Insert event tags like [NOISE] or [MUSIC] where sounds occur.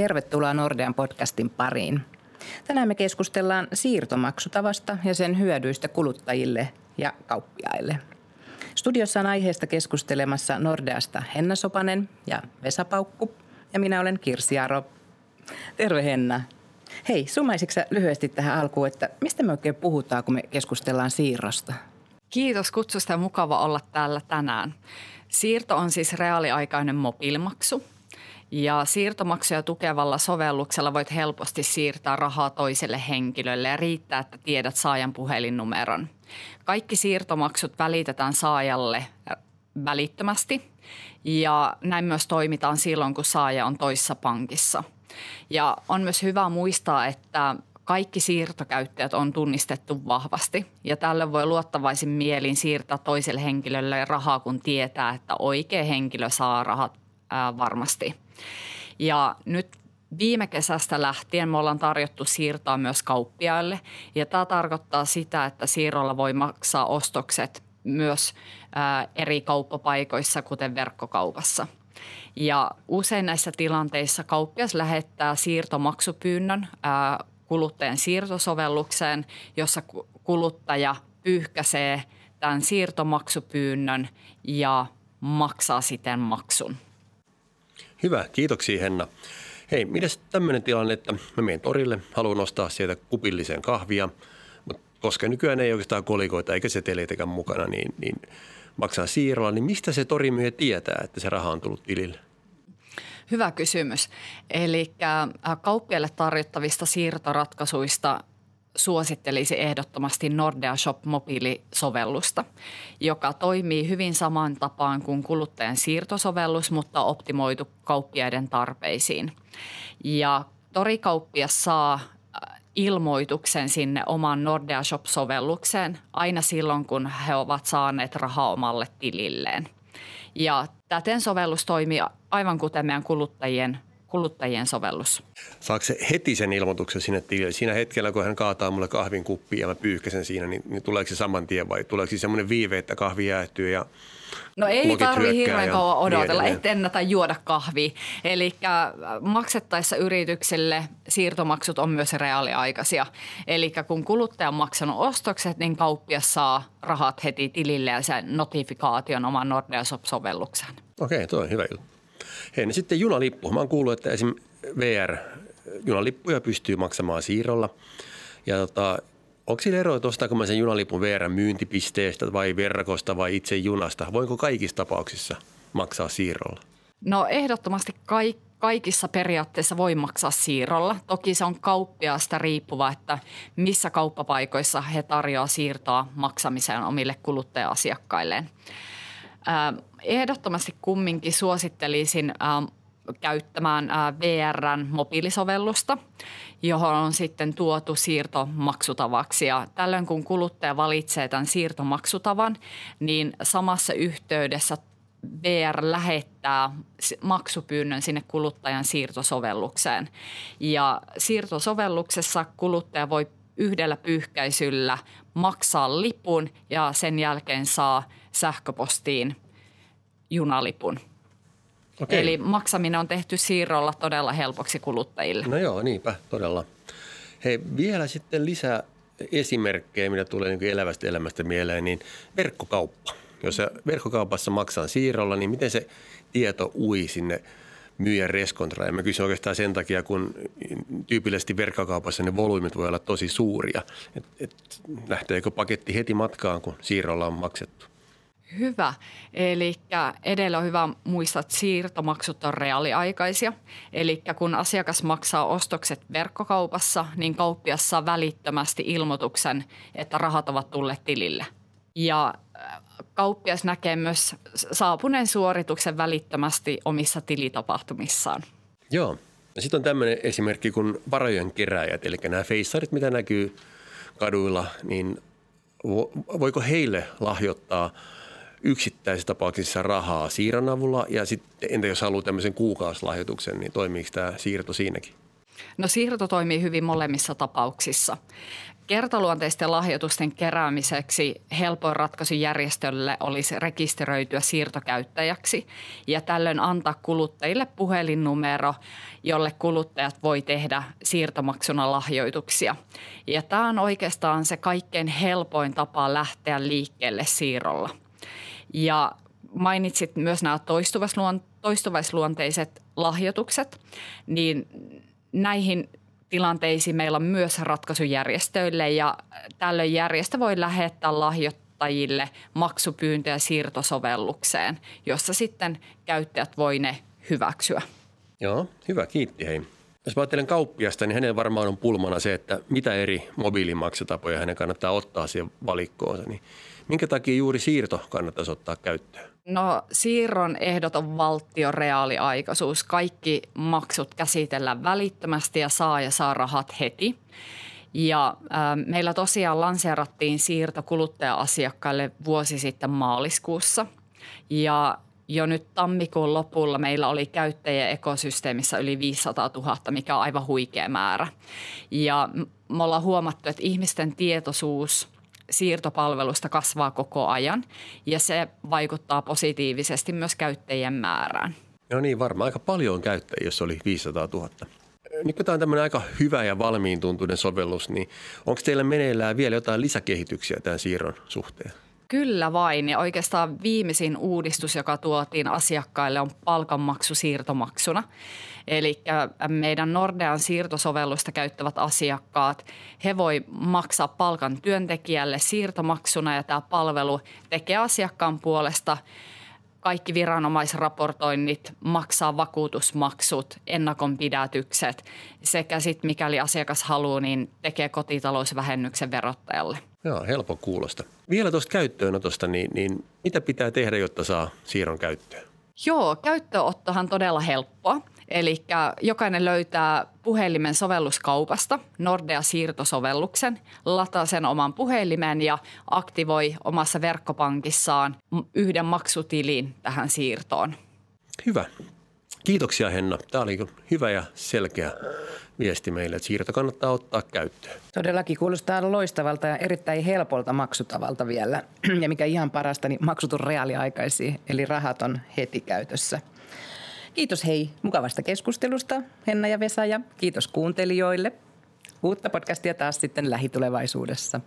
Tervetuloa Nordean podcastin pariin. Tänään me keskustellaan siirtomaksutavasta ja sen hyödyistä kuluttajille ja kauppiaille. Studiossa on aiheesta keskustelemassa Nordeasta Henna Sopanen ja Vesa Paukku ja minä olen Kirsi Aro. Terve Henna. Hei, summaisitko lyhyesti tähän alkuun, että mistä me oikein puhutaan, kun me keskustellaan siirrosta? Kiitos kutsusta ja mukava olla täällä tänään. Siirto on siis reaaliaikainen mobiilimaksu – ja siirtomaksuja tukevalla sovelluksella voit helposti siirtää rahaa toiselle henkilölle ja riittää, että tiedät saajan puhelinnumeron. Kaikki siirtomaksut välitetään saajalle välittömästi ja näin myös toimitaan silloin, kun saaja on toisessa pankissa. Ja on myös hyvä muistaa, että kaikki siirtokäyttäjät on tunnistettu vahvasti ja tällöin voi luottavaisin mielin siirtää toiselle henkilölle rahaa, kun tietää, että oikea henkilö saa rahat varmasti. Ja nyt viime kesästä lähtien me ollaan tarjottu siirtoa myös kauppiaille. Ja tämä tarkoittaa sitä, että siirrolla voi maksaa ostokset myös eri kauppapaikoissa, kuten verkkokaupassa. Ja usein näissä tilanteissa kauppias lähettää siirtomaksupyynnön kuluttajan siirtosovellukseen, jossa kuluttaja pyyhkäisee tämän siirtomaksupyynnön ja maksaa siten maksun. Hyvä, kiitoksia Henna. Hei, mitäs tämmöinen tilanne, että mä menen torille, haluan ostaa sieltä kupillisen kahvia, mutta koska nykyään ei oikeastaan kolikoita eikä seteleitäkään mukana, niin, niin maksaa siirrolla, niin mistä se torimyyjä tietää, että se raha on tullut tilille? Hyvä kysymys. Eli kauppiaille tarjottavista siirtoratkaisuista suosittelisi ehdottomasti Nordea Shop mobiilisovellusta, joka toimii hyvin samaan tapaan kuin kuluttajan siirtosovellus, mutta optimoitu kauppiaiden tarpeisiin. Ja torikauppias saa äh, ilmoituksen sinne oman Nordea Shop-sovellukseen aina silloin, kun he ovat saaneet rahaa omalle tililleen. Ja täten sovellus toimii aivan kuten meidän kuluttajien kuluttajien sovellus. Saako se heti sen ilmoituksen sinne tilille? Siinä hetkellä, kun hän kaataa mulle kahvin kuppiin ja mä pyyhkäsen siinä, niin, niin tuleeko se saman tien vai tuleeko se semmoinen viive, että kahvi jäätyy ja No ei tarvi hirveän kauan odotella, niin et ennätä juoda kahvia. Eli maksettaessa yrityksille siirtomaksut on myös reaaliaikaisia. Eli kun kuluttaja on maksanut ostokset, niin kauppias saa rahat heti tilille ja sen notifikaation oman Nordea sovellukseen Okei, okay, tuo on hyvä juttu. Hei, niin sitten junalippu. Mä oon kuullut, että esim. VR-junalippuja pystyy maksamaan siirrolla. Ja tota, onko sillä eroa, että ostaako mä sen junalipun VR myyntipisteestä vai verkosta vai itse junasta? Voinko kaikissa tapauksissa maksaa siirrolla? No ehdottomasti kaikki kaikissa periaatteissa voi maksaa siirrolla. Toki se on kauppiaasta riippuva, että missä kauppapaikoissa he tarjoavat siirtoa maksamiseen omille kuluttaja-asiakkailleen. Ehdottomasti kumminkin suosittelisin käyttämään VRn mobiilisovellusta, johon on sitten tuotu siirtomaksutavaksi. Ja tällöin kun kuluttaja valitsee tämän siirtomaksutavan, niin samassa yhteydessä VR lähettää maksupyynnön sinne kuluttajan siirtosovellukseen. Ja siirtosovelluksessa kuluttaja voi yhdellä pyyhkäisyllä maksaa lipun ja sen jälkeen saa sähköpostiin junalipun. Okei. Eli maksaminen on tehty siirrolla todella helpoksi kuluttajille. No joo, niinpä, todella. Hei, vielä sitten lisää esimerkkejä, mitä tulee niin elävästä elämästä mieleen, niin verkkokauppa. Jos verkkokaupassa maksaa siirrolla, niin miten se tieto ui sinne myyjän reskontraan? Ja mä kysyn oikeastaan sen takia, kun tyypillisesti verkkokaupassa ne volyymit voi olla tosi suuria. Et, et, lähteekö paketti heti matkaan, kun siirrolla on maksettu? Hyvä. Eli edellä on hyvä muistaa, että siirtomaksut on reaaliaikaisia. Eli kun asiakas maksaa ostokset verkkokaupassa, niin kauppias saa välittömästi ilmoituksen, että rahat ovat tulleet tilille. Ja kauppias näkee myös saapuneen suorituksen välittömästi omissa tilitapahtumissaan. Joo. Sitten on tämmöinen esimerkki kuin varojen keräjät, eli nämä feissarit, mitä näkyy kaduilla, niin voiko heille lahjoittaa – yksittäisissä tapauksissa rahaa siirron avulla ja sitten entä jos haluaa tämmöisen kuukausilahjoituksen, niin toimiiko tämä siirto siinäkin? No siirto toimii hyvin molemmissa tapauksissa. Kertaluonteisten lahjoitusten keräämiseksi helpoin ratkaisu järjestölle olisi rekisteröityä siirtokäyttäjäksi ja tällöin antaa kuluttajille puhelinnumero, jolle kuluttajat voi tehdä siirtomaksuna lahjoituksia. Ja tämä on oikeastaan se kaikkein helpoin tapa lähteä liikkeelle siirrolla. Ja mainitsit myös nämä toistuvaisluonteiset lahjoitukset, niin näihin tilanteisiin meillä on myös ratkaisujärjestöille ja tällöin järjestö voi lähettää lahjoittajille maksupyyntöjä siirtosovellukseen, jossa sitten käyttäjät voi ne hyväksyä. Joo, hyvä, kiitti hei. Jos mä ajattelen kauppiasta, niin hänen varmaan on pulmana se, että mitä eri mobiilimaksutapoja hänen kannattaa ottaa siihen valikkoonsa. Niin minkä takia juuri siirto kannattaisi ottaa käyttöön? No siirron ehdoton valtion reaaliaikaisuus. Kaikki maksut käsitellään välittömästi ja saa ja saa rahat heti. Ja äh, meillä tosiaan lanseerattiin siirto kuluttaja-asiakkaille vuosi sitten maaliskuussa. Ja jo nyt tammikuun lopulla meillä oli käyttäjien ekosysteemissä yli 500 000, mikä on aivan huikea määrä. Ja me ollaan huomattu, että ihmisten tietoisuus – siirtopalvelusta kasvaa koko ajan ja se vaikuttaa positiivisesti myös käyttäjien määrään. No niin, varmaan aika paljon käyttäjiä, jos oli 500 000. Nyt kun tämä on tämmöinen aika hyvä ja valmiin tuntuinen sovellus, niin onko teillä meneillään vielä jotain lisäkehityksiä tämän siirron suhteen? Kyllä vain ja oikeastaan viimeisin uudistus, joka tuotiin asiakkaille on palkanmaksu siirtomaksuna. Eli meidän Nordean siirtosovellusta käyttävät asiakkaat, he voi maksaa palkan työntekijälle siirtomaksuna ja tämä palvelu tekee asiakkaan puolesta kaikki viranomaisraportoinnit, maksaa vakuutusmaksut, ennakonpidätykset sekä sitten mikäli asiakas haluaa, niin tekee kotitalousvähennyksen verottajalle. Joo, helppo kuulosta. Vielä tuosta käyttöönotosta, niin, niin mitä pitää tehdä, jotta saa siirron käyttöön? Joo, käyttöönottohan todella helppoa. Eli jokainen löytää puhelimen sovelluskaupasta Nordea-siirtosovelluksen, lataa sen oman puhelimen ja aktivoi omassa verkkopankissaan yhden maksutilin tähän siirtoon. Hyvä. Kiitoksia Henna. Tämä oli hyvä ja selkeä viesti meille, että siirto kannattaa ottaa käyttöön. Todellakin kuulostaa loistavalta ja erittäin helpolta maksutavalta vielä. [CLEARS THROAT] Ja mikä ihan parasta, niin maksut on reaaliaikaisia, eli rahat on heti käytössä. Kiitos hei mukavasta keskustelusta Henna ja Vesa ja kiitos kuuntelijoille. Uutta podcastia taas sitten lähitulevaisuudessa.